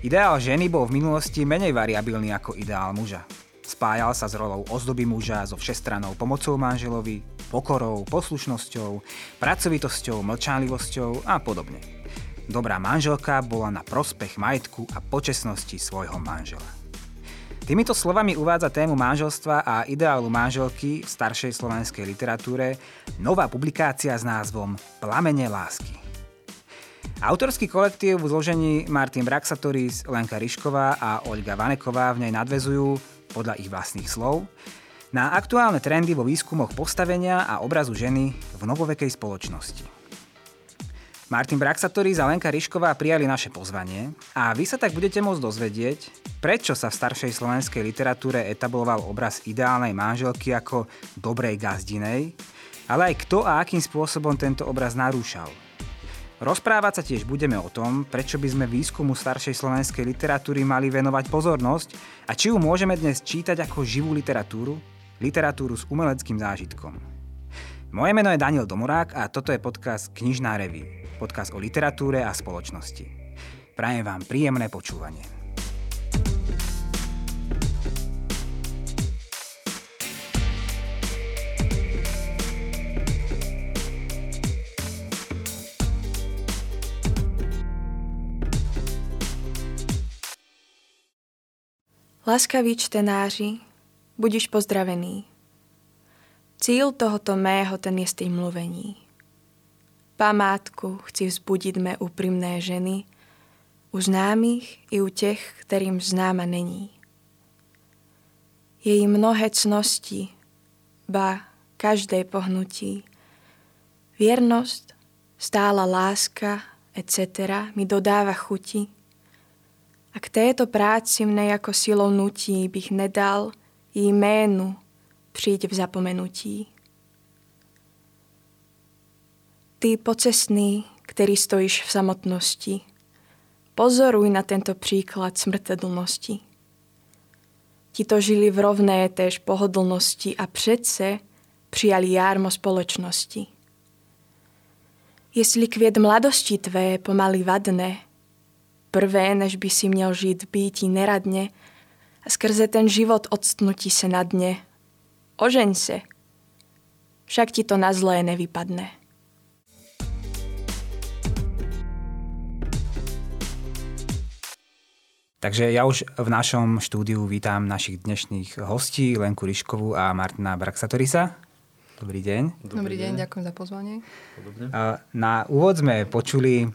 Ideál ženy bol v minulosti menej variabilný ako ideál muža. Spájal sa s rolou ozdoby muža so všestranou pomocou manželovi, pokorou, poslušnosťou, pracovitosťou, mlčanlivosťou a podobne. Dobrá manželka bola na prospech majetku a počesnosti svojho manžela. Týmito slovami uvádza tému manželstva a ideálu manželky v staršej slovenskej literatúre nová publikácia s názvom Plamene lásky. Autorský kolektív v zložení Martin Braxatoris, Lenka Ryšková a Olga Vaneková v nej nadvezujú podľa ich vlastných slov, na aktuálne trendy vo výskumoch postavenia a obrazu ženy v novovekej spoločnosti. Martin Braxatory a Lenka Ryšková prijali naše pozvanie a vy sa tak budete môcť dozvedieť, prečo sa v staršej slovenskej literatúre etabloval obraz ideálnej manželky ako dobrej gazdinej, ale aj kto a akým spôsobom tento obraz narúšal – Rozprávať sa tiež budeme o tom, prečo by sme výskumu staršej slovenskej literatúry mali venovať pozornosť a či ju môžeme dnes čítať ako živú literatúru, literatúru s umeleckým zážitkom. Moje meno je Daniel Domorák a toto je podcast Knižná revy, podcast o literatúre a spoločnosti. Prajem vám príjemné počúvanie. Laskaví čtenáři, budiš pozdravený. Cíl tohoto mého ten je mluvení. Památku chci vzbudit mé úprimné ženy, u známých i u těch, kterým známa není. Její mnohé cnosti, ba každé pohnutí, věrnost, stála láska, etc. mi dodává chuti, a k této práci mne jako silou nutí bych nedal jí jménu přijď v zapomenutí. Ty pocestný, který stojíš v samotnosti, pozoruj na tento příklad smrtedelnosti. Ti to žili v rovné též pohodlnosti a přece přijali jármo společnosti. Jestli květ mladosti tvé pomaly vadne, prvé, než by si měl žít býti neradně a skrze ten život odstnutí se na dně. Ožeň se, však ti to na zlé nevypadne. Takže ja už v našom štúdiu vítam našich dnešných hostí, Lenku Ryškovú a Martina Braxatorisa. Dobrý deň. Dobrý, Dobrý deň, deň, ďakujem za pozvanie. Na úvod sme počuli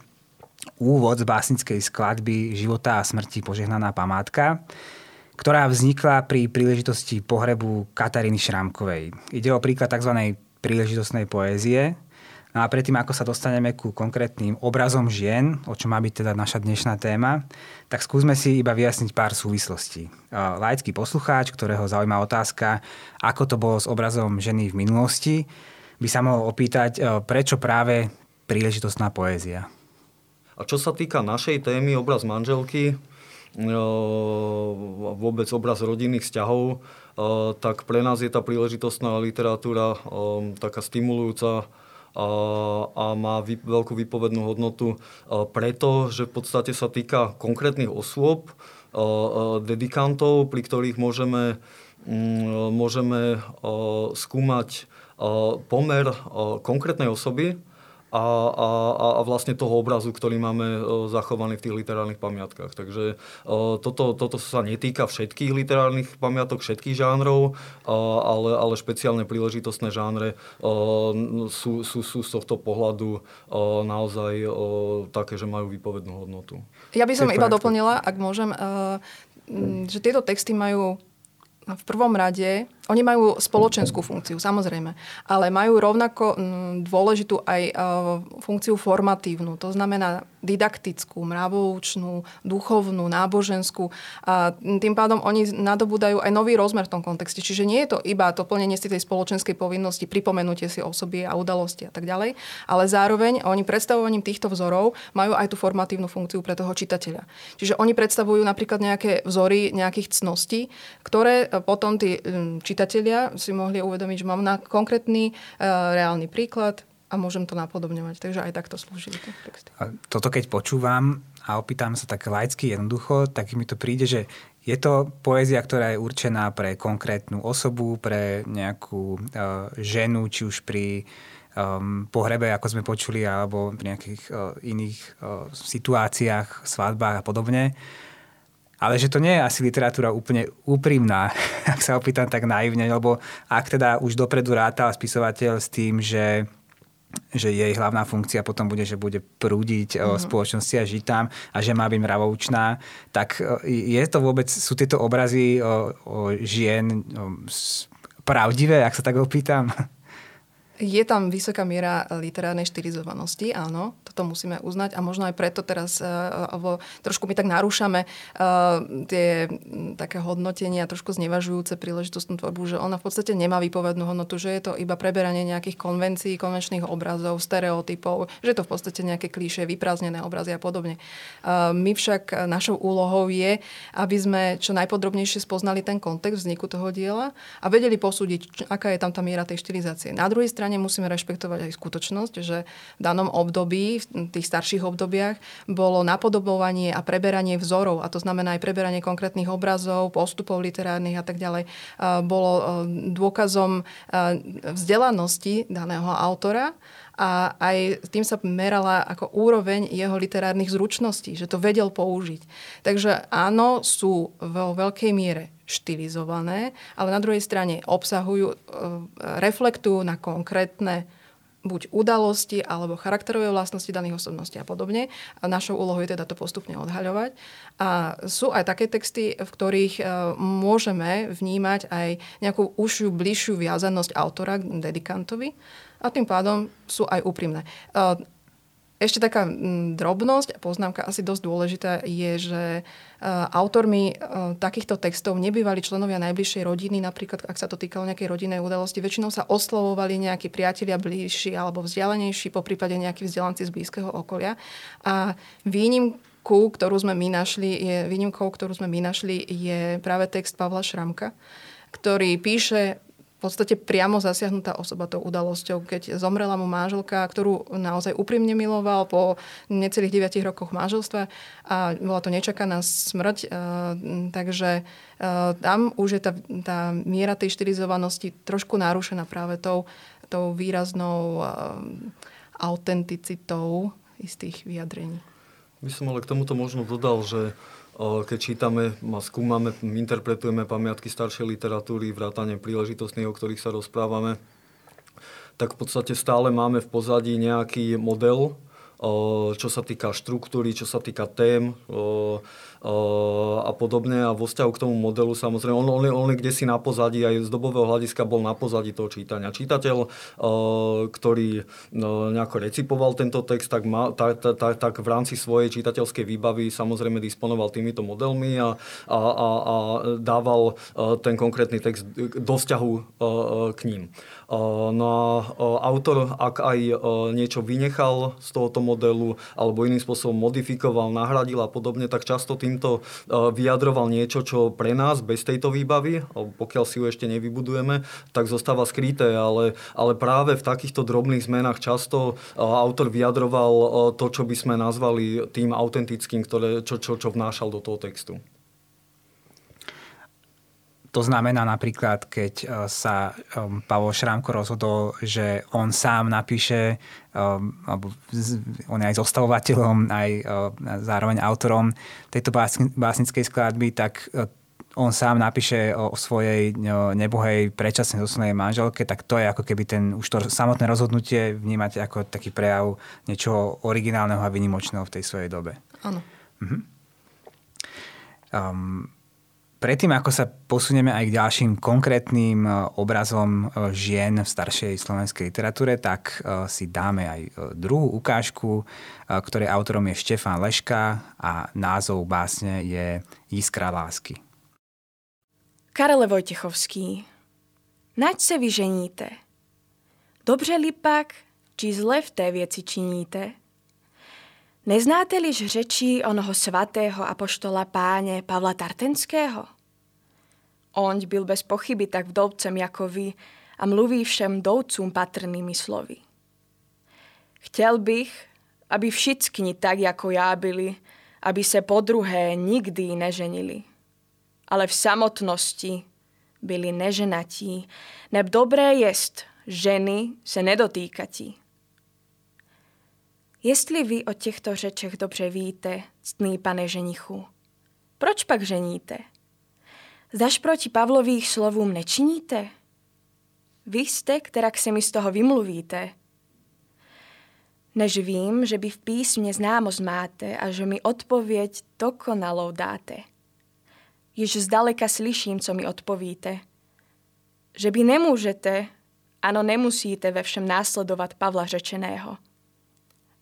úvod z básnickej skladby Života a smrti požehnaná památka, ktorá vznikla pri príležitosti pohrebu Kataríny Šrámkovej. Ide o príklad tzv. príležitostnej poézie. No a predtým, ako sa dostaneme ku konkrétnym obrazom žien, o čo má byť teda naša dnešná téma, tak skúsme si iba vyjasniť pár súvislostí. Laický poslucháč, ktorého zaujíma otázka, ako to bolo s obrazom ženy v minulosti, by sa mohol opýtať, prečo práve príležitostná poézia. A čo sa týka našej témy, obraz manželky, e, vôbec obraz rodinných vzťahov, e, tak pre nás je tá príležitostná literatúra e, taká stimulujúca a má veľkú výpovednú hodnotu preto, že v podstate sa týka konkrétnych osôb, dedikantov, pri ktorých môžeme, mm, môžeme skúmať pomer konkrétnej osoby, a, a, a vlastne toho obrazu, ktorý máme e, zachovaný v tých literárnych pamiatkách. Takže e, toto, toto sa netýka všetkých literárnych pamiatok, všetkých žánrov, e, ale, ale špeciálne príležitostné žánre sú, sú, sú z tohto pohľadu naozaj také, že majú výpovednú hodnotu. Ja by som iba doplnila, ak môžem, že tieto texty majú v prvom rade oni majú spoločenskú funkciu, samozrejme, ale majú rovnako dôležitú aj e, funkciu formatívnu, to znamená didaktickú, mravoučnú, duchovnú, náboženskú. A tým pádom oni nadobúdajú aj nový rozmer v tom kontexte. Čiže nie je to iba to plnenie si tej spoločenskej povinnosti, pripomenutie si osoby a udalosti a tak ďalej, ale zároveň oni predstavovaním týchto vzorov majú aj tú formatívnu funkciu pre toho čitateľa. Čiže oni predstavujú napríklad nejaké vzory nejakých cností, ktoré potom tí čitatelia si mohli uvedomiť, že mám na konkrétny uh, reálny príklad a môžem to napodobňovať. Takže aj takto slúži tie texty. Toto keď počúvam a opýtam sa tak laicky jednoducho, tak mi to príde, že je to poézia, ktorá je určená pre konkrétnu osobu, pre nejakú uh, ženu, či už pri um, pohrebe, ako sme počuli, alebo v nejakých uh, iných uh, situáciách, svadbách a podobne. Ale že to nie je asi literatúra úplne úprimná, ak sa opýtam tak naivne, lebo ak teda už dopredu rátal spisovateľ s tým, že že jej hlavná funkcia potom bude, že bude prúdiť mm-hmm. spoločnosti a žiť tam a že má byť mravoučná, tak je to vôbec, sú tieto obrazy o, o žien o, pravdivé, ak sa tak opýtam? Je tam vysoká miera literárnej štilizovanosti, áno, toto musíme uznať a možno aj preto teraz uh, alebo trošku my tak narúšame tie také hodnotenia, trošku znevažujúce príležitostnú tvorbu, že ona v podstate nemá výpovednú hodnotu, že je to iba preberanie nejakých konvencií, konvenčných obrazov, stereotypov, že je to v podstate nejaké klíše, vyprázdnené obrazy a podobne. My však našou úlohou je, aby sme čo najpodrobnejšie spoznali ten kontext vzniku toho diela a vedeli posúdiť, aká je tam tá miera tej štilizácie. Na druhej strane strane musíme rešpektovať aj skutočnosť, že v danom období, v tých starších obdobiach, bolo napodobovanie a preberanie vzorov, a to znamená aj preberanie konkrétnych obrazov, postupov literárnych a tak ďalej, bolo dôkazom vzdelanosti daného autora a aj tým sa merala ako úroveň jeho literárnych zručností, že to vedel použiť. Takže áno, sú vo veľkej miere štilizované, ale na druhej strane obsahujú, e, reflektujú na konkrétne buď udalosti alebo charakterové vlastnosti daných osobností a podobne. A našou úlohou je teda to postupne odhaľovať. A sú aj také texty, v ktorých e, môžeme vnímať aj nejakú užšiu, bližšiu viazanosť autora k dedikantovi a tým pádom sú aj úprimné. Ešte taká mm, drobnosť a poznámka asi dosť dôležitá je, že e, autormi e, takýchto textov nebývali členovia najbližšej rodiny, napríklad ak sa to týkalo nejakej rodinnej udalosti. Väčšinou sa oslovovali nejakí priatelia bližší alebo vzdialenejší, po prípade nejakí vzdelanci z blízkeho okolia. A výnimku, ktorú sme my našli, je, výnimkou, ktorú sme my našli, je práve text Pavla Šramka, ktorý píše v podstate priamo zasiahnutá osoba tou udalosťou, keď zomrela mu manželka, ktorú naozaj úprimne miloval po necelých 9 rokoch manželstva a bola to nečakaná smrť. E, takže e, tam už je tá, tá miera tej štilizovanosti trošku narušená práve tou, tou výraznou e, autenticitou istých vyjadrení. By som ale k tomuto možno dodal, že keď čítame skúmame, interpretujeme pamiatky staršej literatúry, vrátane príležitostných, o ktorých sa rozprávame, tak v podstate stále máme v pozadí nejaký model, čo sa týka štruktúry, čo sa týka tém, a podobne a vo vzťahu k tomu modelu samozrejme, on, on, on kde si na pozadí, aj z dobového hľadiska bol na pozadí toho čítania. Čítateľ, ktorý nejako recipoval tento text, tak, ma, tak, tak, tak v rámci svojej čitateľskej výbavy samozrejme disponoval týmito modelmi a, a, a, a dával ten konkrétny text do vzťahu k ním. No a autor, ak aj niečo vynechal z tohoto modelu alebo iným spôsobom modifikoval, nahradil a podobne, tak často týmto vyjadroval niečo, čo pre nás bez tejto výbavy, pokiaľ si ju ešte nevybudujeme, tak zostáva skryté, ale, ale práve v takýchto drobných zmenách často autor vyjadroval to, čo by sme nazvali tým autentickým, ktoré, čo, čo, čo vnášal do toho textu. To znamená napríklad, keď e, sa um, Pavol Šrámko rozhodol, že on sám napíše, um, alebo on je aj zostavovateľom, aj e, zároveň autorom tejto básnickej skladby, tak e, on sám napíše o, svojej nebohej predčasnej zosunej manželke, tak to je ako keby ten, už to samotné rozhodnutie vnímať ako taký prejav niečoho originálneho a vynimočného v tej svojej dobe. Áno. Mhm. Um, Predtým, ako sa posunieme aj k ďalším konkrétnym e, obrazom e, žien v staršej slovenskej literatúre, tak e, si dáme aj druhú ukážku, ktorej autorom je Štefán Leška a názov básne je Jiskra lásky. Karele Vojtechovský, naď se vyženíte? Dobře-li pak, či zle v té věci činíte? Neznáte-liž řečí onoho svatého apoštola páně Pavla Tartenského? Oň byl bez pochyby tak vdovcem jako vy a mluví všem dovcům patrnými slovy. Chtěl bych, aby všichni tak jako já byli, aby se po druhé nikdy neženili. Ale v samotnosti byli neženatí, neb dobré jest ženy se nedotýkatí. Jestli vy o těchto řečech dobře víte, ctný pane ženichu, proč pak ženíte? Zdaž proti Pavlových slovům nečiníte? Vy jste, kterak se mi z toho vymluvíte. Než vím, že by v písmě známost máte a že mi odpověď dokonalou dáte. Již zdaleka slyším, co mi odpovíte. Že by nemůžete, ano nemusíte ve všem následovat Pavla řečeného.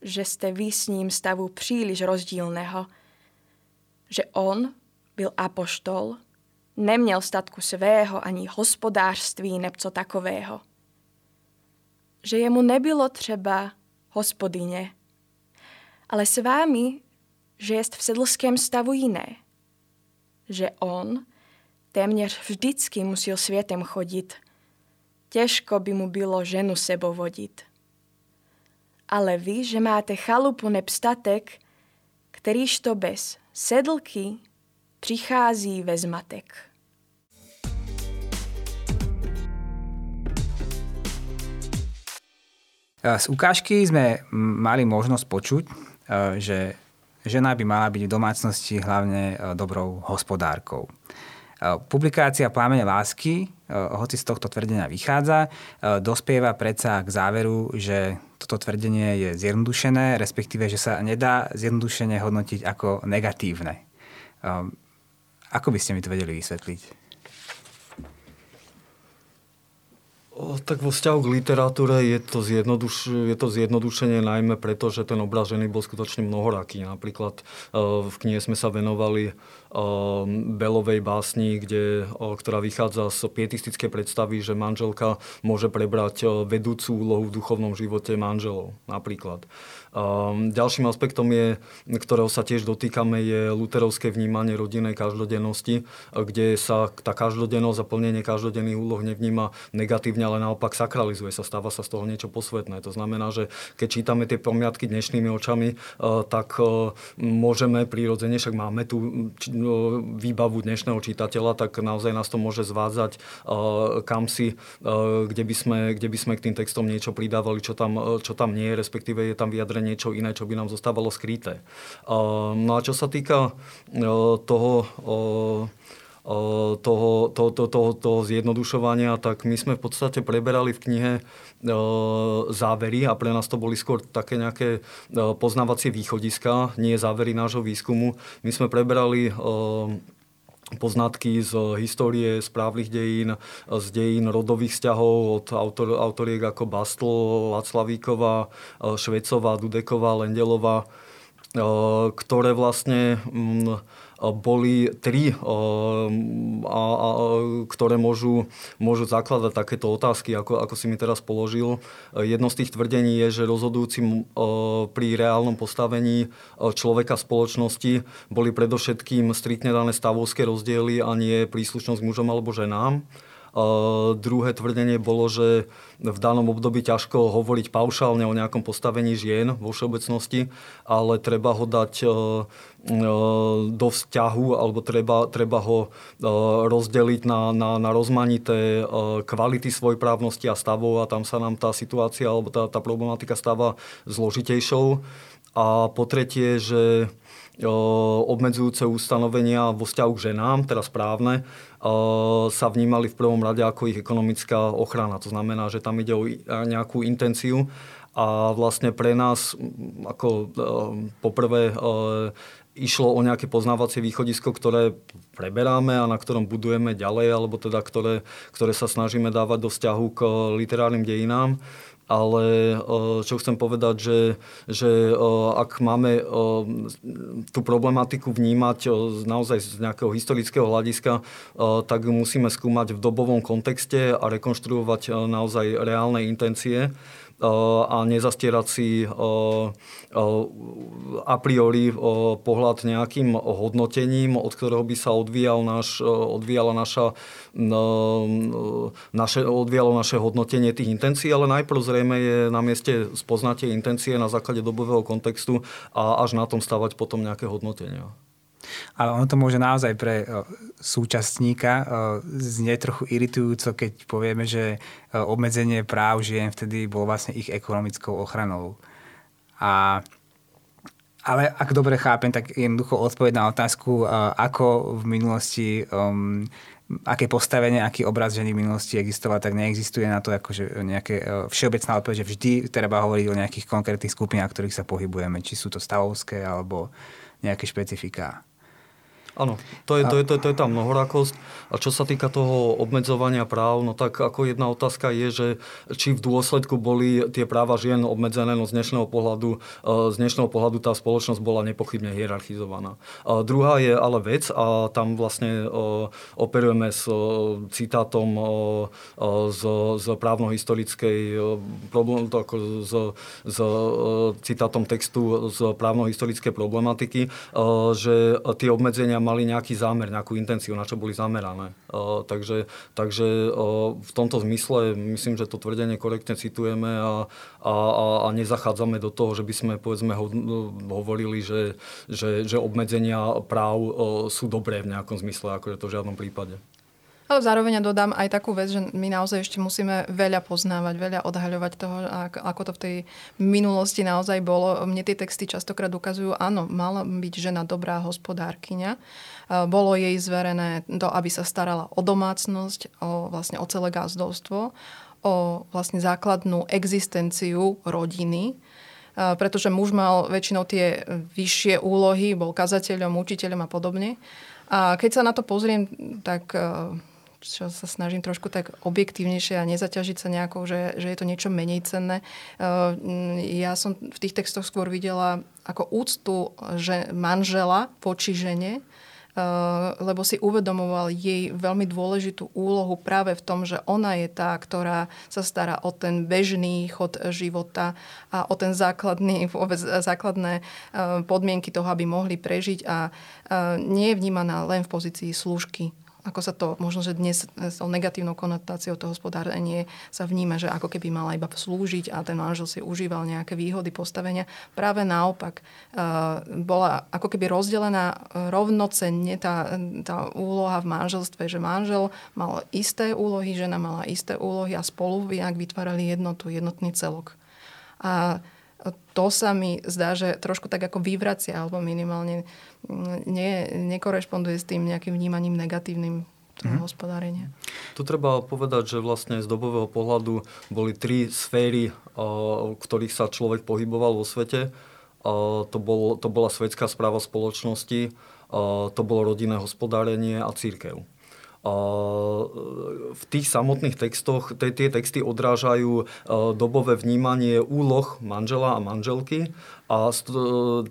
Že jste vy s ním stavu příliš rozdílného. Že on byl apoštol, neměl statku svého ani hospodářství nepco takového. Že jemu nebylo třeba hospodyně, ale s vámi, že jest v sedlském stavu jiné. Že on téměř vždycky musil světem chodit. Těžko by mu bylo ženu sebou vodit. Ale vy, že máte chalupu nepstatek, kterýž to bez sedlky přichází ve zmatek. Z ukážky sme mali možnosť počuť, že žena by mala byť v domácnosti hlavne dobrou hospodárkou. Publikácia Plámene lásky, hoci z tohto tvrdenia vychádza, dospieva predsa k záveru, že toto tvrdenie je zjednodušené, respektíve, že sa nedá zjednodušene hodnotiť ako negatívne. Ako by ste mi to vedeli vysvetliť? Tak vo vzťahu k literatúre je to, zjednoduš, je to zjednodušenie najmä preto, že ten obraz ženy bol skutočne mnohoraký. Napríklad v knihe sme sa venovali Belovej básni, kde, ktorá vychádza z pietistickej predstavy, že manželka môže prebrať vedúcu úlohu v duchovnom živote manželov. Napríklad. Um, ďalším aspektom, je, ktorého sa tiež dotýkame, je luterovské vnímanie rodinnej každodennosti, kde sa tá každodennosť a plnenie každodenných úloh nevníma negatívne, ale naopak sakralizuje sa, stáva sa z toho niečo posvetné. To znamená, že keď čítame tie pomiatky dnešnými očami, uh, tak uh, môžeme prirodzene, však máme tu uh, výbavu dnešného čitateľa, tak naozaj nás to môže zvádzať kam si, kde by, sme, kde by sme k tým textom niečo pridávali, čo tam, čo tam nie je, respektíve je tam vyjadrenie niečo iné, čo by nám zostávalo skryté. No a čo sa týka toho toho, toho, toho, toho zjednodušovania, tak my sme v podstate preberali v knihe závery a pre nás to boli skôr také nejaké poznávacie východiska, nie závery nášho výskumu. My sme preberali poznatky z histórie správnych dejín, z dejín rodových vzťahov od autor, autoriek ako Bastl, Václavíková, Švecová, Dudeková, Lendelová, ktoré vlastne mm, boli tri, a, a, ktoré môžu, môžu zakladať takéto otázky, ako, ako si mi teraz položil. Jedno z tých tvrdení je, že rozhodujúcim pri reálnom postavení človeka spoločnosti boli predovšetkým striktne dané stavovské rozdiely a nie príslušnosť mužom alebo ženám. Uh, druhé tvrdenie bolo, že v danom období ťažko hovoriť paušálne o nejakom postavení žien vo všeobecnosti, ale treba ho dať uh, do vzťahu alebo treba, treba ho rozdeliť na, na, na rozmanité kvality svojprávnosti a stavov a tam sa nám tá situácia alebo tá, tá problematika stáva zložitejšou. A po tretie, že obmedzujúce ustanovenia vo vzťahu k ženám, teda správne, sa vnímali v prvom rade ako ich ekonomická ochrana. To znamená, že tam ide o nejakú intenciu a vlastne pre nás ako poprvé išlo o nejaké poznávacie východisko, ktoré preberáme a na ktorom budujeme ďalej, alebo teda ktoré, ktoré sa snažíme dávať do vzťahu k literárnym dejinám ale čo chcem povedať, že, že ak máme tú problematiku vnímať naozaj z nejakého historického hľadiska, tak musíme skúmať v dobovom kontexte a rekonštruovať naozaj reálne intencie a nezastierať si a priori pohľad nejakým hodnotením, od ktorého by sa odvíjal naš, odvíjala naša, naše, odvíjalo naše hodnotenie tých intencií, ale najprv zrejme je na mieste spoznať tie intencie na základe dobového kontextu a až na tom stavať potom nejaké hodnotenia. Ale ono to môže naozaj pre súčasníka znieť trochu iritujúco, keď povieme, že obmedzenie práv žien vtedy bolo vlastne ich ekonomickou ochranou. A ale ak dobre chápem, tak jednoducho odpoveď na otázku, ako v minulosti, um, aké postavenie, aký obraz ženy v minulosti existoval, tak neexistuje na to akože nejaké všeobecná odpoveď, že vždy treba hovoriť o nejakých konkrétnych skupinách, ktorých sa pohybujeme, či sú to stavovské alebo nejaké špecifiká. Áno, to je, to, je, to, je, to je tá mnohorakosť. A čo sa týka toho obmedzovania práv, no tak ako jedna otázka je, že či v dôsledku boli tie práva žien obmedzené, no z dnešného pohľadu, e, z dnešného pohľadu tá spoločnosť bola nepochybne hierarchizovaná. A druhá je ale vec, a tam vlastne e, operujeme s e, citátom z, z právno-historickej z, z citátom textu z právno-historickej problematiky, že tie obmedzenia mali nejaký zámer, nejakú intenciu, na čo boli zamerané. takže takže v tomto zmysle myslím, že to tvrdenie korektne citujeme a, a, a nezachádzame do toho, že by sme povedzme ho, hovorili, že, že, že obmedzenia práv sú dobré v nejakom zmysle, akože to v žiadnom prípade. Ale zároveň dodám aj takú vec, že my naozaj ešte musíme veľa poznávať, veľa odhaľovať toho, ako to v tej minulosti naozaj bolo. Mne tie texty častokrát ukazujú, áno, mala byť žena dobrá hospodárkyňa. Bolo jej zverené to, aby sa starala o domácnosť, o, vlastne o celé gazdovstvo, o vlastne základnú existenciu rodiny, pretože muž mal väčšinou tie vyššie úlohy, bol kazateľom, učiteľom a podobne. A keď sa na to pozriem, tak čo sa snažím trošku tak objektívnejšie a nezaťažiť sa nejakou, že, že je to niečo menej cenné. Uh, ja som v tých textoch skôr videla ako úctu že manžela voči žene, Uh, lebo si uvedomoval jej veľmi dôležitú úlohu práve v tom, že ona je tá, ktorá sa stará o ten bežný chod života a o ten základný, vôbec základné uh, podmienky toho, aby mohli prežiť a nie je vnímaná len v pozícii služky ako sa to, možno, že dnes s tou negatívnou konotáciou to hospodárenie sa vníma, že ako keby mala iba slúžiť a ten manžel si užíval nejaké výhody postavenia. Práve naopak uh, bola ako keby rozdelená rovnocenne tá, tá úloha v manželstve, že manžel mal isté úlohy, žena mala isté úlohy a spolu nejak vytvárali jednotu, jednotný celok. A to sa mi zdá, že trošku tak ako vyvracia, alebo minimálne nie, nekorešponduje s tým nejakým vnímaním negatívnym toho mm. hospodárenia. Tu treba povedať, že vlastne z dobového pohľadu boli tri sféry, v ktorých sa človek pohyboval vo svete. To, bol, to bola svetská správa spoločnosti, to bolo rodinné hospodárenie a církev v tých samotných textoch, tie texty odrážajú dobové vnímanie úloh manžela a manželky a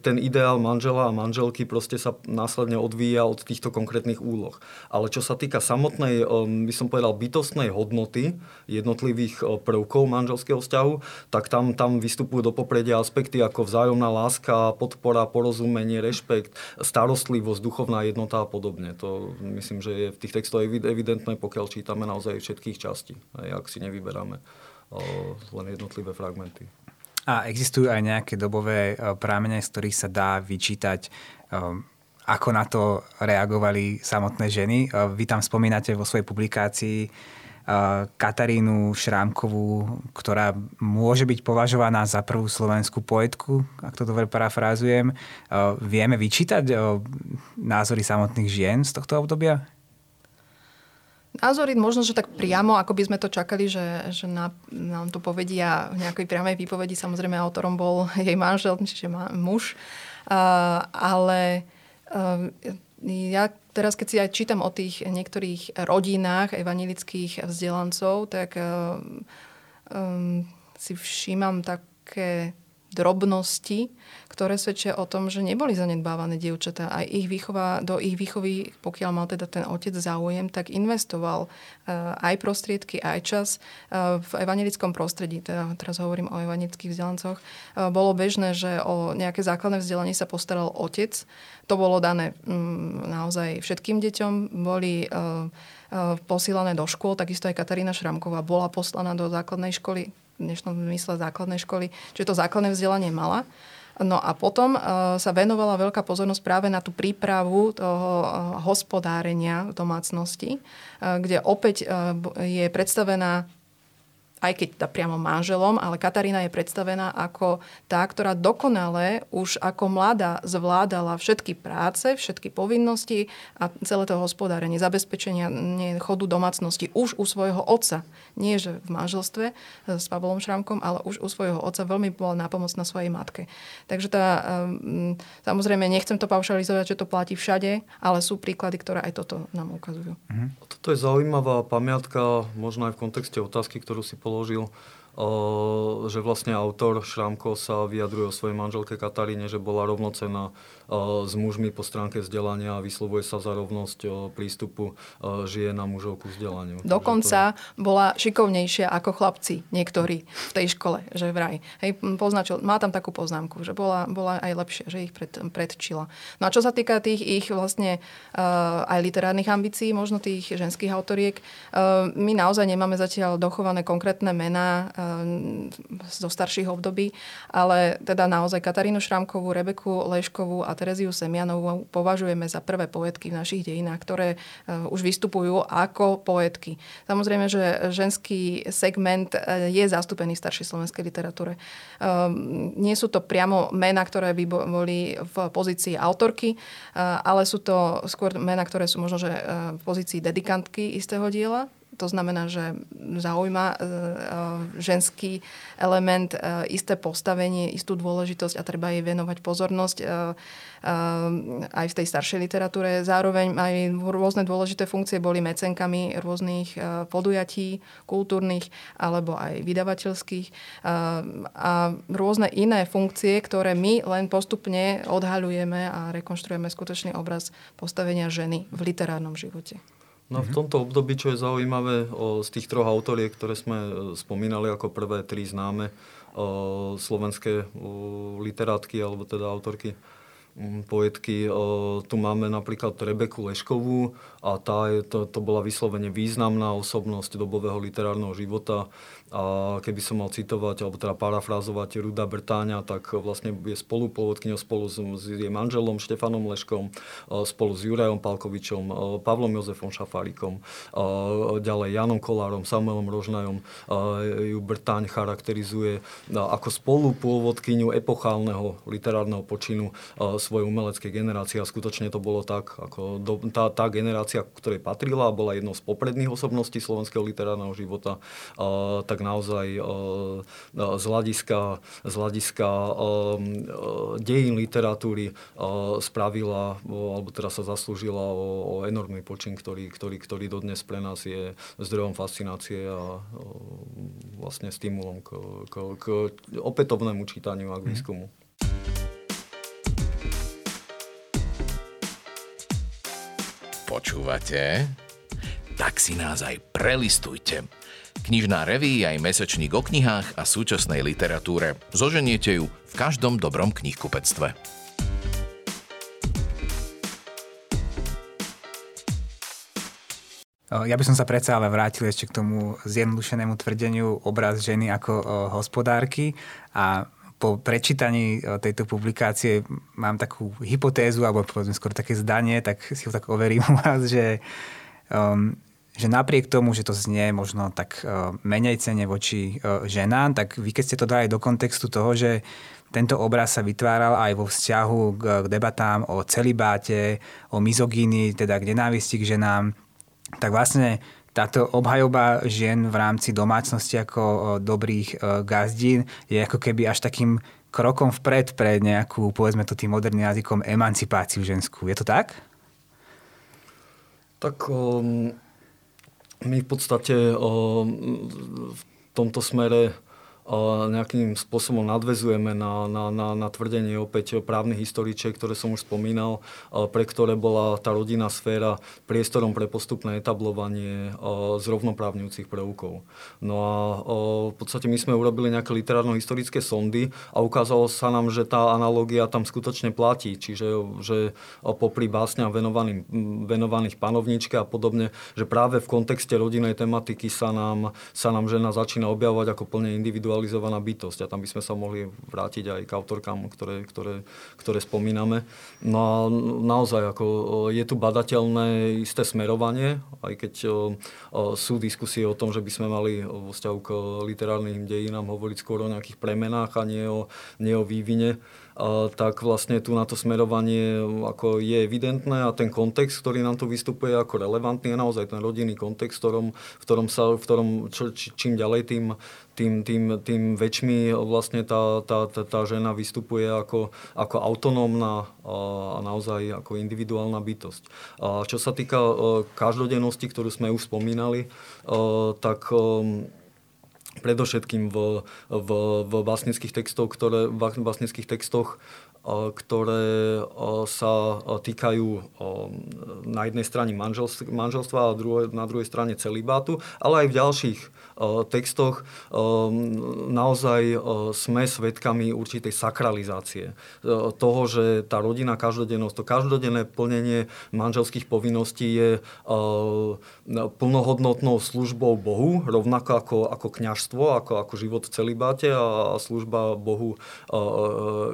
ten ideál manžela a manželky proste sa následne odvíja od týchto konkrétnych úloh. Ale čo sa týka samotnej, um, by som povedal, bytostnej hodnoty jednotlivých uh, prvkov manželského vzťahu, tak tam, tam vystupujú do popredia aspekty ako vzájomná láska, podpora, porozumenie, rešpekt, starostlivosť, duchovná jednota a podobne. To myslím, že je v tých textoch evidentné, pokiaľ čítame naozaj všetkých častí, ak si nevyberáme len jednotlivé fragmenty. A existujú aj nejaké dobové e, prámene, z ktorých sa dá vyčítať, e, ako na to reagovali samotné ženy. E, vy tam spomínate vo svojej publikácii Katarínu Šrámkovú, ktorá môže byť považovaná za prvú slovenskú poetku, ak to dobre parafrázujem. Vieme vyčítať názory samotných žien z tohto obdobia? Názory možno, že tak priamo, ako by sme to čakali, že, že na, nám to povedia v nejakej priamej výpovedi. Samozrejme, autorom bol jej manžel, čiže má, muž. Uh, ale uh, ja teraz, keď si aj čítam o tých niektorých rodinách evanilických vzdelancov, tak um, si všímam také drobnosti, ktoré svedčia o tom, že neboli zanedbávané dievčatá. Aj ich výchova, do ich výchovy, pokiaľ mal teda ten otec záujem, tak investoval uh, aj prostriedky, aj čas uh, v evangelickom prostredí. Teda, teraz hovorím o evangelických vzdelancoch. Uh, bolo bežné, že o nejaké základné vzdelanie sa postaral otec. To bolo dané um, naozaj všetkým deťom. Boli posílané do škôl, takisto aj Katarína Šramková bola poslaná do základnej školy v dnešnom zmysle základnej školy, čiže to základné vzdelanie mala. No a potom uh, sa venovala veľká pozornosť práve na tú prípravu toho uh, hospodárenia v domácnosti, uh, kde opäť je predstavená aj keď tá priamo manželom, ale Katarína je predstavená ako tá, ktorá dokonale už ako mladá zvládala všetky práce, všetky povinnosti a celé to hospodárenie, zabezpečenia chodu domácnosti už u svojho otca. Nie, že v manželstve e, s Pavlom Šramkom, ale už u svojho otca veľmi bola nápomocná svojej matke. Takže tá, e, samozrejme, nechcem to paušalizovať, že to platí všade, ale sú príklady, ktoré aj toto nám ukazujú. Mhm. Toto je zaujímavá pamiatka, možno aj v kontexte otázky, ktorú si položil položil, že vlastne autor Šramko sa vyjadruje o svojej manželke Kataríne, že bola rovnocená s mužmi po stránke vzdelania a vyslovuje sa za rovnosť prístupu žien a mužov ku vzdelaniu. Dokonca to... bola šikovnejšia ako chlapci niektorí v tej škole, že vraj. Hej, poznačil, má tam takú poznámku, že bola, bola aj lepšia, že ich pred, predčila. No a čo sa týka tých ich vlastne uh, aj literárnych ambícií, možno tých ženských autoriek, uh, my naozaj nemáme zatiaľ dochované konkrétne mená uh, zo starších období, ale teda naozaj Katarínu Šramkovú, Rebeku Leškovú a Tereziu Semianovú považujeme za prvé poetky v našich dejinách, ktoré e, už vystupujú ako poetky. Samozrejme, že ženský segment e, je zastúpený v staršej slovenskej literatúre. E, nie sú to priamo mená, ktoré by boli v pozícii autorky, ale sú to skôr mená, ktoré sú možno že v pozícii dedikantky istého diela, to znamená, že zaujíma e, e, ženský element, e, isté postavenie, istú dôležitosť a treba jej venovať pozornosť aj v tej staršej literatúre. Zároveň aj rôzne dôležité funkcie boli mecenkami rôznych podujatí kultúrnych alebo aj vydavateľských a rôzne iné funkcie, ktoré my len postupne odhaľujeme a rekonštruujeme skutočný obraz postavenia ženy v literárnom živote. No v tomto období, čo je zaujímavé, o, z tých troch autoriek, ktoré sme e, spomínali ako prvé tri známe o, slovenské o, literátky alebo teda autorky, poetky. Tu máme napríklad Rebeku Leškovú a tá je, to, to bola vyslovene významná osobnosť dobového literárneho života. A keby som mal citovať, alebo teda parafrázovať Ruda Brtáňa, tak vlastne je spolupôvodkyňou spolu s, s jej manželom Štefanom Leškom, spolu s Jurajom Palkovičom, Pavlom Jozefom Šafárikom, ďalej Janom Kolárom, Samuelom Rožnajom. Ju Brtáň charakterizuje ako spolupôvodkyňu epochálneho literárneho počinu svojej umeleckej generácie a skutočne to bolo tak, ako do, tá, tá generácia, ktorej patrila, bola jednou z popredných osobností slovenského literárneho života, tak naozaj eh, z hľadiska, z hľadiska eh, dejín literatúry eh, spravila, alebo teda sa zaslúžila o, o enormný počin, ktorý, ktorý, ktorý dodnes pre nás je zdrojom fascinácie a vlastne stimulom k, k, k opätovnému čítaniu a k výskumu. Počúvate? Tak si nás aj prelistujte. Knižná reví aj mesačník o knihách a súčasnej literatúre. Zoženiete ju v každom dobrom knihkupectve. Ja by som sa predsa ale vrátil ešte k tomu zjednodušenému tvrdeniu obraz ženy ako hospodárky a po prečítaní tejto publikácie mám takú hypotézu, alebo povedzme skôr také zdanie, tak si ho tak overím u vás, že um, že napriek tomu, že to znie možno tak uh, menej cene voči uh, ženám, tak vy keď ste to dali do kontextu toho, že tento obraz sa vytváral aj vo vzťahu k, k debatám o celibáte, o mizogíny, teda k nenávisti k ženám, tak vlastne táto obhajoba žien v rámci domácnosti ako dobrých gazdín je ako keby až takým krokom vpred pre nejakú, povedzme to tým moderným jazykom, emancipáciu ženskú. Je to tak? Tak um, my v podstate v tomto smere nejakým spôsobom nadvezujeme na, na, na, na tvrdenie opäť právnych historičiek, ktoré som už spomínal, pre ktoré bola tá rodinná sféra priestorom pre postupné etablovanie zrovnoprávňujúcich prvkov. No a v podstate my sme urobili nejaké literárno-historické sondy a ukázalo sa nám, že tá analogia tam skutočne platí. Čiže že popri básňach venovaných panovníčke a podobne, že práve v kontexte rodinnej tematiky sa nám, sa nám žena začína objavovať ako plne individuálne individualizovaná bytosť a tam by sme sa mohli vrátiť aj k autorkám, ktoré, ktoré, ktoré spomíname. No a naozaj ako je tu badateľné isté smerovanie, aj keď sú diskusie o tom, že by sme mali vo vzťahu k literárnym dejinám hovoriť skôr o nejakých premenách a nie o, nie o vývine tak vlastne tu na to smerovanie ako je evidentné a ten kontext, ktorý nám tu vystupuje ako relevantný, je naozaj ten rodinný kontext, v ktorom, v ktorom, sa, v ktorom čo, čím ďalej, tým, tým, tým, tým väčšmi vlastne tá, tá, tá, tá žena vystupuje ako, ako autonómna a naozaj ako individuálna bytosť. A čo sa týka každodennosti, ktorú sme už spomínali, tak predovšetkým v, v, v básnických textoch, ktoré, v básnických textoch, ktoré sa týkajú na jednej strane manželstva a na druhej strane celibátu, ale aj v ďalších textoch naozaj sme svedkami určitej sakralizácie toho, že tá rodina, každodennosť, to každodenné plnenie manželských povinností je plnohodnotnou službou Bohu, rovnako ako, ako kňažstvo, ako, ako život v celibáte a služba Bohu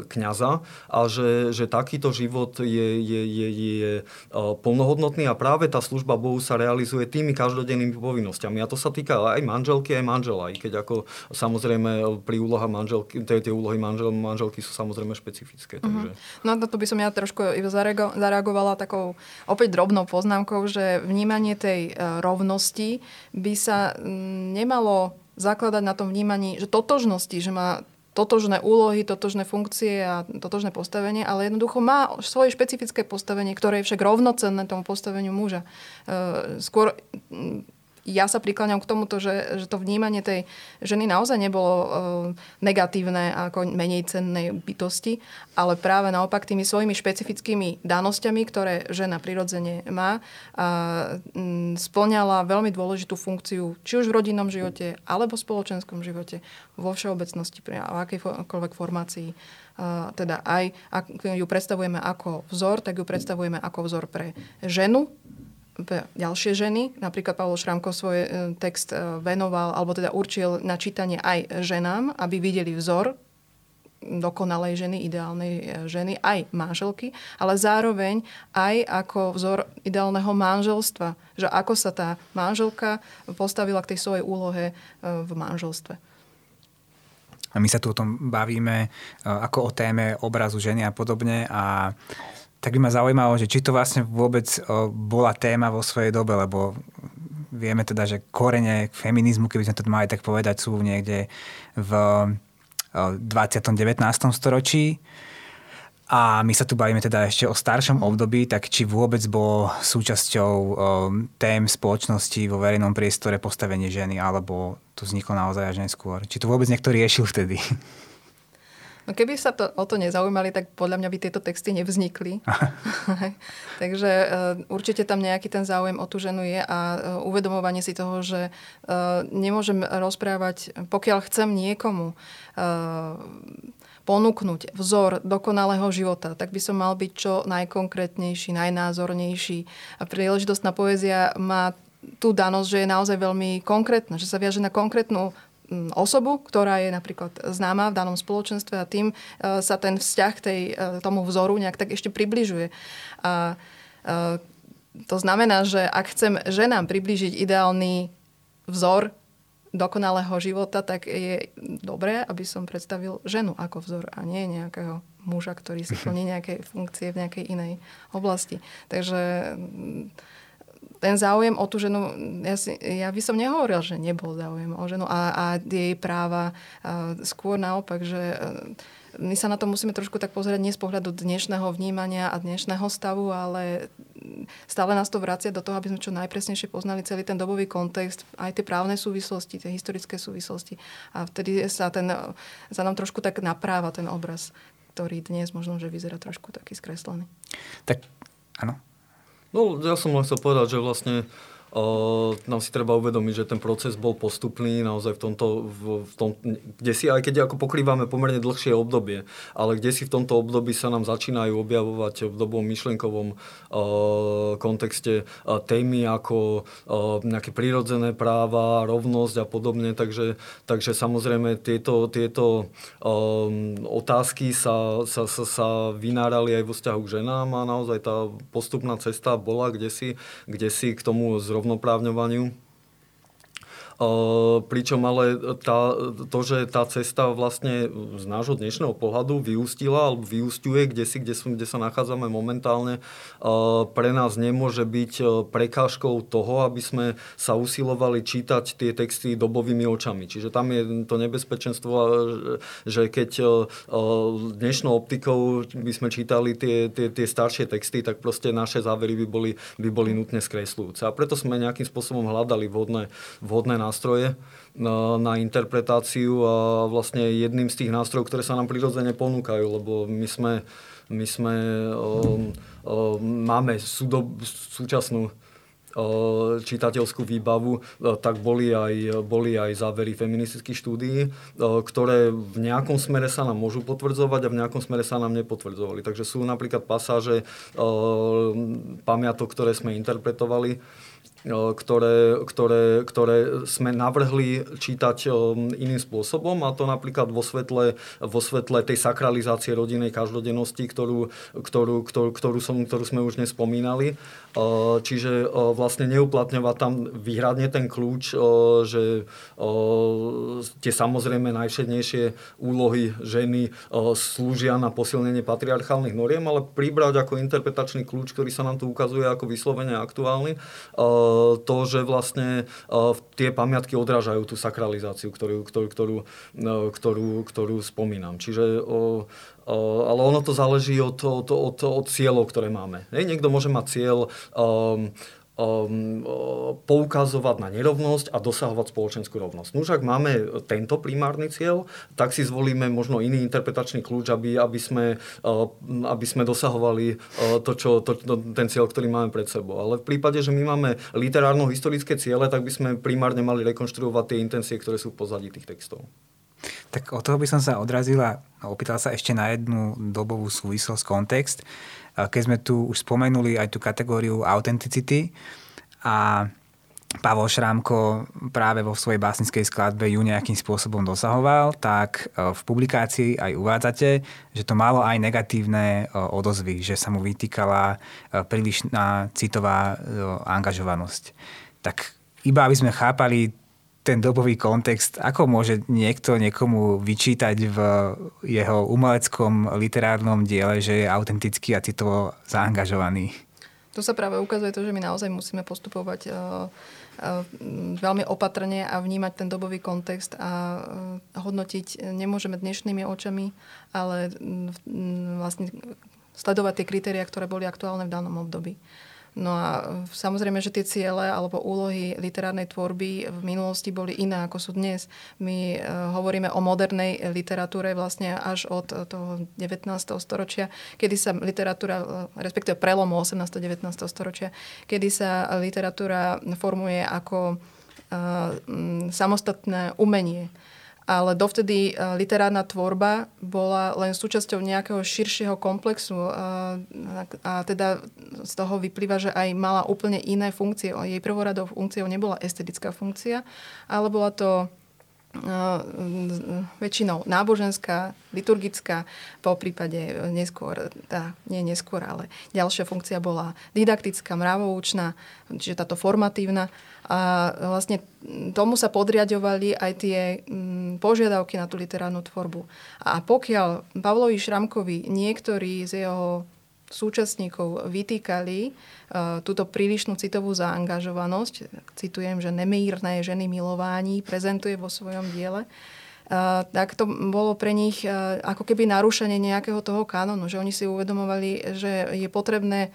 kňaza a že, že takýto život je, je, je, je plnohodnotný a práve tá služba Bohu sa realizuje tými každodennými povinnosťami. A to sa týka aj manželky aj manžela, i keď ako samozrejme pri úloha manželky, tie, tie úlohy manžel, manželky sú samozrejme špecifické. Mhm. Takže... Uh-huh. No na to by som ja trošku zareagovala takou opäť drobnou poznámkou, že vnímanie tej e, rovnosti by sa nemalo zakladať na tom vnímaní, že totožnosti, že má totožné úlohy, totožné funkcie a totožné postavenie, ale jednoducho má svoje špecifické postavenie, ktoré je však rovnocenné tomu postaveniu muža. E, skôr ja sa prikláňam k tomuto, že, že to vnímanie tej ženy naozaj nebolo e, negatívne ako menej cennej bytosti, ale práve naopak tými svojimi špecifickými danosťami, ktoré žena prirodzene má, a, m, splňala veľmi dôležitú funkciu či už v rodinnom živote, alebo v spoločenskom živote, vo všeobecnosti, pri akejkoľvek formácii. A, teda aj ak ju predstavujeme ako vzor, tak ju predstavujeme ako vzor pre ženu, ďalšie ženy. Napríklad Pavol Šramko svoj e, text e, venoval, alebo teda určil na čítanie aj ženám, aby videli vzor dokonalej ženy, ideálnej e, ženy, aj manželky, ale zároveň aj ako vzor ideálneho manželstva. Že ako sa tá manželka postavila k tej svojej úlohe v manželstve. A my sa tu o tom bavíme ako o téme obrazu ženy a podobne a tak by ma zaujímalo, že či to vlastne vôbec bola téma vo svojej dobe, lebo vieme teda, že korene feminizmu, keby sme to mali tak povedať, sú niekde v 20. 19. storočí. A my sa tu bavíme teda ešte o staršom období, tak či vôbec bol súčasťou tém spoločnosti vo verejnom priestore postavenie ženy, alebo to vzniklo naozaj až neskôr. Či to vôbec niekto riešil vtedy? No keby sa to, o to nezaujímali, tak podľa mňa by tieto texty nevznikli. Takže uh, určite tam nejaký ten záujem o tú ženu je a uh, uvedomovanie si toho, že uh, nemôžem rozprávať, pokiaľ chcem niekomu ponúknuť vzor dokonalého života, tak by som mal byť čo najkonkrétnejší, najnázornejší. A príležitostná poézia má tú danosť, že je naozaj veľmi konkrétna, že sa viaže na konkrétnu osobu, ktorá je napríklad známa v danom spoločenstve a tým e, sa ten vzťah tej, e, tomu vzoru nejak tak ešte približuje. A e, to znamená, že ak chcem ženám približiť ideálny vzor dokonalého života, tak je dobré, aby som predstavil ženu ako vzor a nie nejakého muža, ktorý si plní nejaké funkcie v nejakej inej oblasti. Takže ten záujem o tú ženu, ja, si, ja by som nehovoril, že nebol záujem o ženu a, a jej práva. A skôr naopak, že my sa na to musíme trošku tak pozrieť nie z pohľadu dnešného vnímania a dnešného stavu, ale stále nás to vracia do toho, aby sme čo najpresnejšie poznali celý ten dobový kontext, aj tie právne súvislosti, tie historické súvislosti. A vtedy sa, ten, sa nám trošku tak napráva ten obraz, ktorý dnes možno, že vyzerá trošku taký skreslený. Tak, áno. No, ja som len chcel povedať, že vlastne nám si treba uvedomiť, že ten proces bol postupný naozaj v tomto, v, v tom, kde si, aj keď ako pokrývame pomerne dlhšie obdobie, ale kde si v tomto období sa nám začínajú objavovať v dobom myšlenkovom uh, kontexte uh, témy ako uh, nejaké prírodzené práva, rovnosť a podobne, takže, takže samozrejme tieto, tieto um, otázky sa, sa, sa, sa vynárali aj vo vzťahu k ženám a naozaj tá postupná cesta bola kde si, k tomu zrozumieť rovnoprávňovaniu pričom ale tá, to, že tá cesta vlastne z nášho dnešného pohľadu vyústila alebo vyústiuje, kde si, kde, kde sa nachádzame momentálne, pre nás nemôže byť prekážkou toho, aby sme sa usilovali čítať tie texty dobovými očami. Čiže tam je to nebezpečenstvo, že keď dnešnou optikou by sme čítali tie, tie, tie staršie texty, tak proste naše závery by boli, by boli nutne skresľujúce. A preto sme nejakým spôsobom hľadali vhodné, vhodné nástroje na, na interpretáciu a vlastne jedným z tých nástrojov, ktoré sa nám prirodzene ponúkajú, lebo my sme, my sme um, um, máme súdo, súčasnú čitateľskú výbavu, tak boli aj, boli aj závery feministických štúdií, ktoré v nejakom smere sa nám môžu potvrdzovať a v nejakom smere sa nám nepotvrdzovali. Takže sú napríklad pasáže pamiatok, ktoré sme interpretovali, ktoré, ktoré, ktoré sme navrhli čítať iným spôsobom a to napríklad vo svetle, vo svetle tej sakralizácie rodinej každodennosti, ktorú, ktorú, ktorú, ktorú, som, ktorú sme už nespomínali. Čiže vlastne neuplatňovať tam výhradne ten kľúč, že tie samozrejme najvšednejšie úlohy ženy slúžia na posilnenie patriarchálnych noriem, ale pribrať ako interpretačný kľúč, ktorý sa nám tu ukazuje ako vyslovene aktuálny, to, že vlastne tie pamiatky odrážajú tú sakralizáciu, ktorú, ktorú, ktorú, ktorú, ktorú spomínam. Čiže ale ono to záleží od, od, od, od cieľov, ktoré máme. Niekto môže mať cieľ um, poukazovať na nerovnosť a dosahovať spoločenskú rovnosť. No už ak máme tento primárny cieľ, tak si zvolíme možno iný interpretačný kľúč, aby, aby, sme, aby sme dosahovali to, čo, to, ten cieľ, ktorý máme pred sebou. Ale v prípade, že my máme literárno-historické ciele, tak by sme primárne mali rekonštruovať tie intencie, ktoré sú v pozadí tých textov. Tak od toho by som sa odrazila a opýtal sa ešte na jednu dobovú súvislosť, kontext keď sme tu už spomenuli aj tú kategóriu autenticity a Pavol Šrámko práve vo svojej básnickej skladbe ju nejakým spôsobom dosahoval, tak e, v publikácii aj uvádzate, že to malo aj negatívne e, odozvy, že sa mu vytýkala e, prílišná citová angažovanosť. Tak iba aby sme chápali ten dobový kontext, ako môže niekto niekomu vyčítať v jeho umeleckom literárnom diele, že je autentický a citovo zaangažovaný? Tu sa práve ukazuje to, že my naozaj musíme postupovať uh, uh, veľmi opatrne a vnímať ten dobový kontext a uh, hodnotiť nemôžeme dnešnými očami, ale vlastne sledovať tie kritéria, ktoré boli aktuálne v danom období. No a samozrejme, že tie ciele alebo úlohy literárnej tvorby v minulosti boli iné, ako sú dnes. My uh, hovoríme o modernej literatúre vlastne až od toho 19. storočia, kedy sa literatúra, respektíve prelomu 18. 19. storočia, kedy sa literatúra formuje ako uh, samostatné umenie ale dovtedy e, literárna tvorba bola len súčasťou nejakého širšieho komplexu e, a teda z toho vyplýva, že aj mala úplne iné funkcie. Jej prvoradou funkciou nebola estetická funkcia, ale bola to väčšinou náboženská, liturgická, po prípade neskôr, tá, nie neskôr, ale ďalšia funkcia bola didaktická, mravoučná, čiže táto formatívna. A vlastne tomu sa podriadovali aj tie mm, požiadavky na tú literárnu tvorbu. A pokiaľ Pavlovi Šramkovi niektorí z jeho súčasníkov vytýkali uh, túto prílišnú citovú zaangažovanosť, citujem, že nemírne ženy milování prezentuje vo svojom diele, tak to bolo pre nich ako keby narušenie nejakého toho kanonu, že oni si uvedomovali, že je potrebné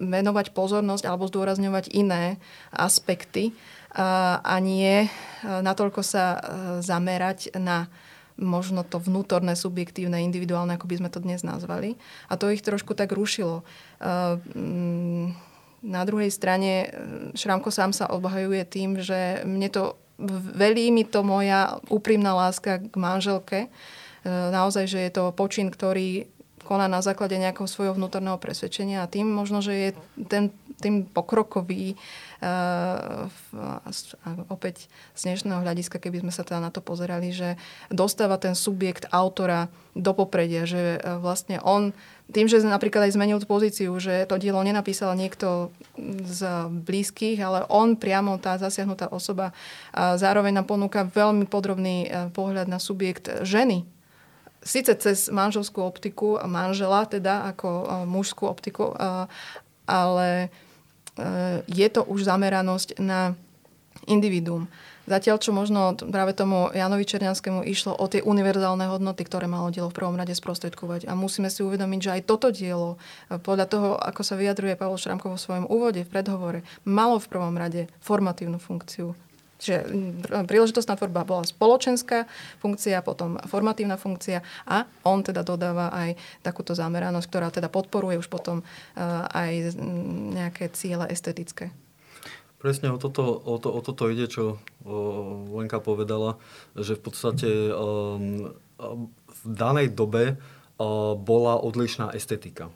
venovať pozornosť alebo zdôrazňovať iné aspekty a nie natoľko sa zamerať na možno to vnútorné, subjektívne, individuálne, ako by sme to dnes nazvali. A to ich trošku tak rušilo. Mm, na druhej strane Šramko sám sa obhajuje tým, že mne to velí mi to moja úprimná láska k manželke. Naozaj, že je to počin, ktorý koná na základe nejakého svojho vnútorného presvedčenia a tým možno, že je ten, tým pokrokový uh, opäť z dnešného hľadiska, keby sme sa teda na to pozerali, že dostáva ten subjekt autora do popredia, že uh, vlastne on tým, že napríklad aj zmenil tú pozíciu, že to dielo nenapísal niekto z blízkych, ale on priamo, tá zasiahnutá osoba, zároveň nám ponúka veľmi podrobný pohľad na subjekt ženy, síce cez manželskú optiku, manžela teda ako mužskú optiku, ale je to už zameranosť na individuum. Zatiaľ, čo možno práve tomu Janovi Černianskému išlo o tie univerzálne hodnoty, ktoré malo dielo v prvom rade sprostredkovať. A musíme si uvedomiť, že aj toto dielo, podľa toho, ako sa vyjadruje Pavol Šramko vo svojom úvode, v predhovore, malo v prvom rade formatívnu funkciu. Čiže príležitostná tvorba bola spoločenská funkcia, potom formatívna funkcia a on teda dodáva aj takúto zameranosť, ktorá teda podporuje už potom uh, aj nejaké ciele estetické. Presne o toto, o, to, o toto ide, čo Lenka povedala, že v podstate um, v danej dobe uh, bola odlišná estetika.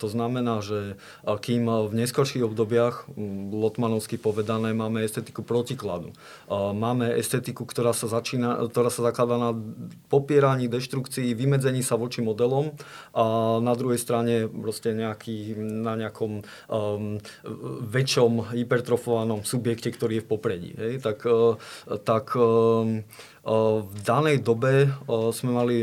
To znamená, že kým v neskorších obdobiach, lotmanovsky povedané, máme estetiku protikladu. Máme estetiku, ktorá sa, začína, ktorá sa zakladá na popieraní, deštrukcii, vymedzení sa voči modelom a na druhej strane nejaký, na nejakom um, väčšom hypertrofovanom subjekte, ktorý je v popredí. Hej? Tak, tak um, v danej dobe sme mali,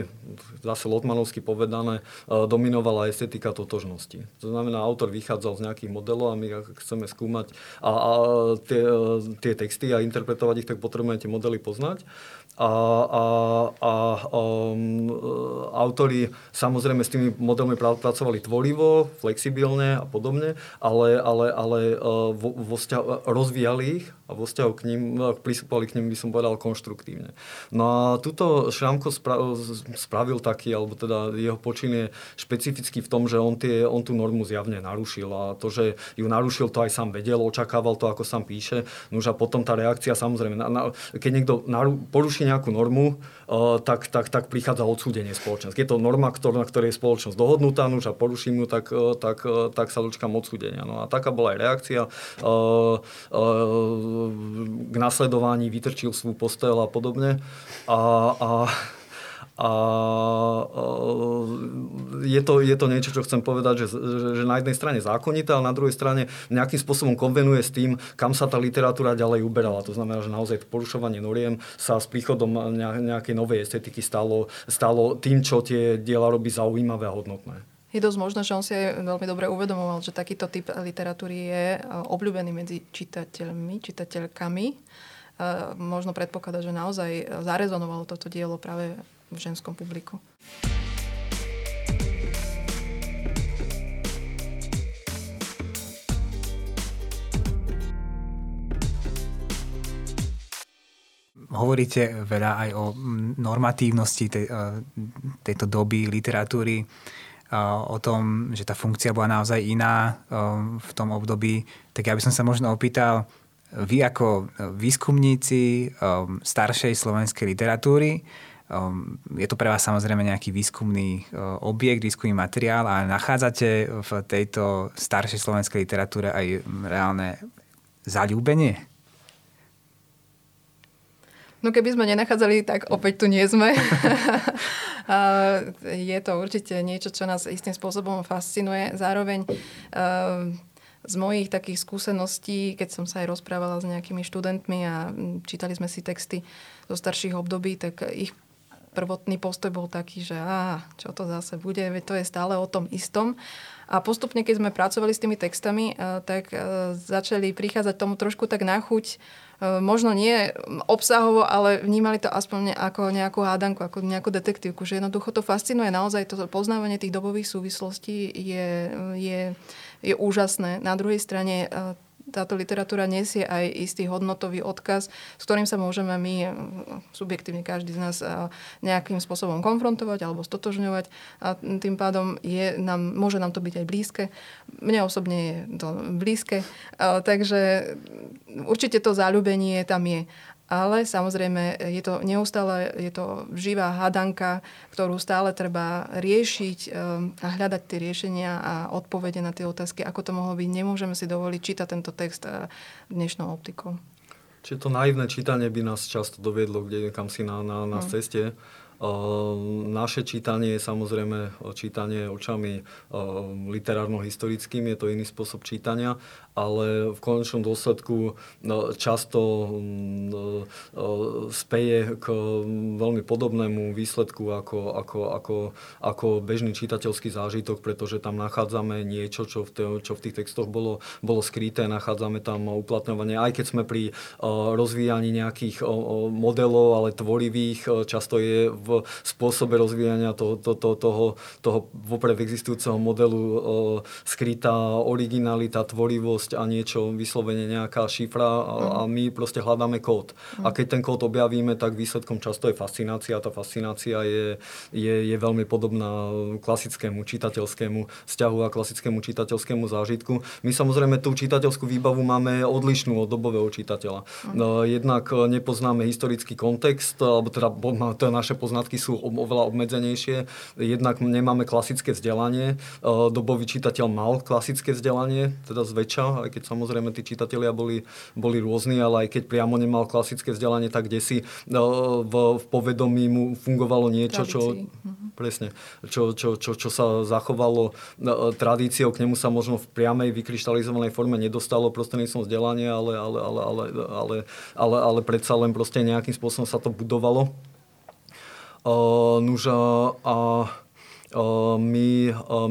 zase Lotmanovsky povedané, dominovala estetika totožnosti. To znamená, autor vychádzal z nejakých modelov a my chceme skúmať a, a tie, tie texty a interpretovať ich, tak potrebujeme tie modely poznať a, a, a um, autori samozrejme s tými modelmi pracovali tvorivo, flexibilne a podobne, ale, ale, ale uh, vo, vo vzťahu, rozvíjali ich a vo vzťahu k ním, pristupovali k nim, by som povedal, konštruktívne. No a tuto Šramko spra- spravil taký, alebo teda jeho počin je špecifický v tom, že on, tie, on tú normu zjavne narušil a to, že ju narušil, to aj sám vedel, očakával to, ako sám píše. No a potom tá reakcia, samozrejme, na, na, keď niekto naru, poruší nejakú normu, uh, tak, tak, tak prichádza odsúdenie spoločnosti. Je to norma, ktorá, na ktorej je spoločnosť dohodnutá, no a poruším ju, tak, uh, tak, uh, tak sa dočkám odsúdenia. No a taká bola aj reakcia. K nasledovaní vytrčil svoj postel a podobne. A, a a je to, je to niečo, čo chcem povedať, že, že na jednej strane zákonité, ale na druhej strane nejakým spôsobom konvenuje s tým, kam sa tá literatúra ďalej uberala. To znamená, že naozaj porušovanie noriem sa s príchodom nejakej novej estetiky stalo, stalo tým, čo tie diela robí zaujímavé a hodnotné. Je dosť možné, že on si aj veľmi dobre uvedomoval, že takýto typ literatúry je obľúbený medzi čitateľmi, čitateľkami. Možno predpokladať, že naozaj zarezonovalo toto dielo práve v ženskom publiku. Hovoríte veľa aj o normatívnosti tej, e, tejto doby literatúry, e, o tom, že tá funkcia bola naozaj iná e, v tom období. Tak ja by som sa možno opýtal, vy ako výskumníci staršej slovenskej literatúry, Um, je to pre vás samozrejme nejaký výskumný uh, objekt, výskumný materiál a nachádzate v tejto staršej slovenskej literatúre aj reálne zalúbenie? No keby sme nenachádzali, tak opäť tu nie sme. je to určite niečo, čo nás istým spôsobom fascinuje. Zároveň uh, z mojich takých skúseností, keď som sa aj rozprávala s nejakými študentmi a čítali sme si texty zo starších období, tak ich prvotný postoj bol taký, že á, čo to zase bude, veď to je stále o tom istom. A postupne, keď sme pracovali s tými textami, eh, tak eh, začali prichádzať tomu trošku tak na chuť možno nie obsahovo, ale vnímali to aspoň ako nejakú hádanku, ako nejakú detektívku, že jednoducho to fascinuje naozaj, to poznávanie tých dobových súvislostí je, je, je úžasné. Na druhej strane táto literatúra nesie aj istý hodnotový odkaz, s ktorým sa môžeme my, eh, subjektívne každý z nás, eh, nejakým spôsobom konfrontovať alebo stotožňovať a tým pádom je nám, môže nám to byť aj blízke. Mne osobne je to blízke, takže určite to záľubenie tam je ale samozrejme je to neustále, je to živá hadanka, ktorú stále treba riešiť ehm, a hľadať tie riešenia a odpovede na tie otázky, ako to mohlo byť. Nemôžeme si dovoliť čítať tento text eh, dnešnou optikou. Čiže to naivné čítanie by nás často doviedlo kde kam si na, na, na no. ceste. Ehm, naše čítanie je samozrejme čítanie očami literárno-historickým, je to iný spôsob čítania, ale v konečnom dôsledku no, často mm, e, speje k veľmi podobnému výsledku ako, ako, ako, ako bežný čitateľský zážitok, pretože tam nachádzame niečo, čo v, te, čo v tých textoch bolo, bolo skryté, nachádzame tam uplatňovanie, aj keď sme pri rozvíjaní nejakých modelov, ale tvorivých, často je v spôsobe rozvíjania toho, to, to, toho, toho vopred existujúceho modelu skrytá originalita, tvorivosť a niečo, vyslovene nejaká šifra a, a my proste hľadáme kód. A keď ten kód objavíme, tak výsledkom často je fascinácia. Tá fascinácia je, je, je veľmi podobná klasickému čitateľskému vzťahu a klasickému čitateľskému zážitku. My samozrejme tú čitateľskú výbavu máme odlišnú od dobového čitateľa. No, jednak nepoznáme historický kontext, alebo teda naše poznatky sú oveľa obmedzenejšie. Jednak nemáme klasické vzdelanie. E, dobový čitateľ mal klasické vzdelanie, teda zväčša, aj keď samozrejme tí čitatelia boli, boli rôzni, ale aj keď priamo nemal klasické vzdelanie, tak kde si e, v, v povedomí mu fungovalo niečo, čo, mhm. presne, čo, čo, čo, čo sa zachovalo e, tradíciou, k nemu sa možno v priamej vykryštalizovanej forme nedostalo prostredníctvom vzdelania, ale, ale, ale, ale, ale, ale, ale predsa len proste nejakým spôsobom sa to budovalo. Nuž a my,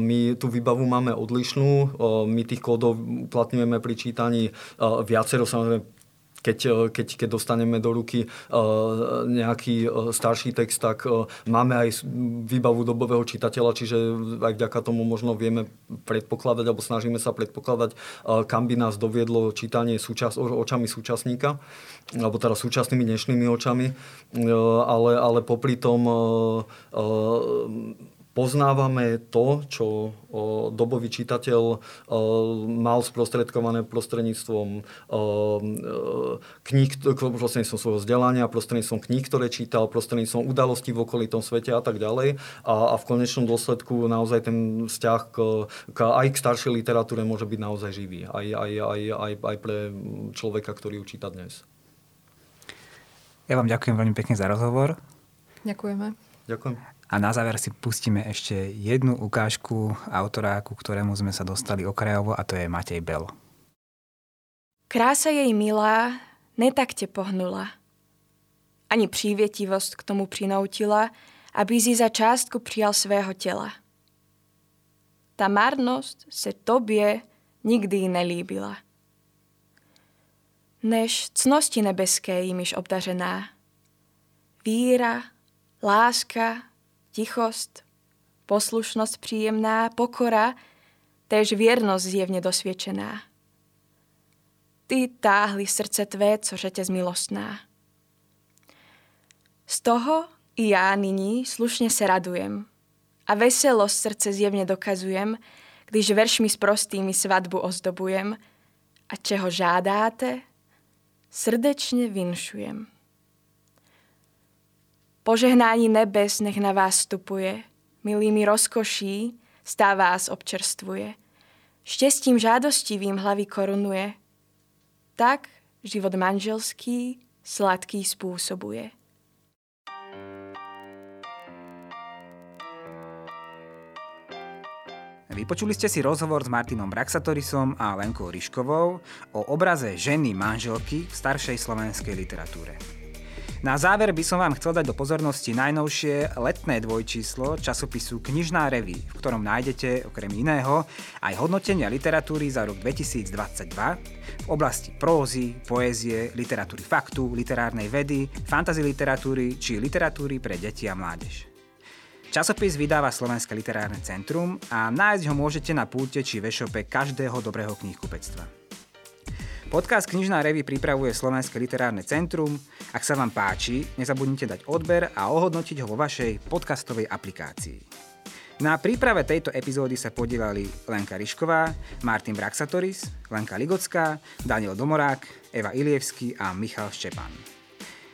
my tú výbavu máme odlišnú, my tých kódov uplatňujeme pri čítaní viacero, samozrejme keď, keď, keď dostaneme do ruky nejaký starší text, tak máme aj výbavu dobového čitateľa, čiže aj vďaka tomu možno vieme predpokladať, alebo snažíme sa predpokladať, kam by nás doviedlo čítanie súčas, očami súčasníka alebo teda súčasnými dnešnými očami, ale, ale popri tom poznávame to, čo dobový čitateľ mal sprostredkované prostredníctvom kníh, prostredníctvom svojho vzdelania, prostredníctvom kníh, ktoré čítal, prostredníctvom udalostí v okolitom svete a tak ďalej. A, a v konečnom dôsledku naozaj ten vzťah k, k, aj k staršej literatúre môže byť naozaj živý. Aj, aj, aj, aj, aj pre človeka, ktorý ju číta dnes. Ja vám ďakujem veľmi pekne za rozhovor. Ďakujeme. Ďakujem. A na záver si pustíme ešte jednu ukážku autora, ku ktorému sme sa dostali okrajovo a to je Matej Bel. Krása jej milá netakte pohnula. Ani přívětivost k tomu přinoutila, aby si za částku přijal svého těla. Ta marnost se tobě nikdy nelíbila než cnosti nebeské jimiž obdařená. Víra, láska, tichost, poslušnost příjemná, pokora, též věrnost zjevně dosvědčená. Ty táhli srdce tvé, co řetěz milostná. Z toho i já nyní slušně se radujem a veselost srdce zjevně dokazujem, když veršmi s prostými svatbu ozdobujem a čeho žádáte, srdečne vinšujem. Požehnání nebes nech na vás vstupuje, milými rozkoší stá vás občerstvuje. Štěstím žádostivým hlavy korunuje, tak život manželský sladký spôsobuje. Vypočuli ste si rozhovor s Martinom Braxatorisom a Lenkou Ryškovou o obraze ženy manželky v staršej slovenskej literatúre. Na záver by som vám chcel dať do pozornosti najnovšie letné dvojčíslo časopisu Knižná reví, v ktorom nájdete okrem iného aj hodnotenia literatúry za rok 2022 v oblasti prózy, poézie, literatúry faktu, literárnej vedy, fantasy literatúry či literatúry pre deti a mládež. Časopis vydáva Slovenské literárne centrum a nájsť ho môžete na púlte či vešope každého dobrého knihkupectva. Podcast Knižná revy pripravuje Slovenské literárne centrum. Ak sa vám páči, nezabudnite dať odber a ohodnotiť ho vo vašej podcastovej aplikácii. Na príprave tejto epizódy sa podielali Lenka Rišková, Martin Braxatoris, Lenka Ligocká, Daniel Domorák, Eva Ilievský a Michal Štepan.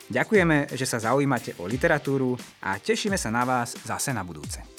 Ďakujeme, že sa zaujímate o literatúru a tešíme sa na vás zase na budúce.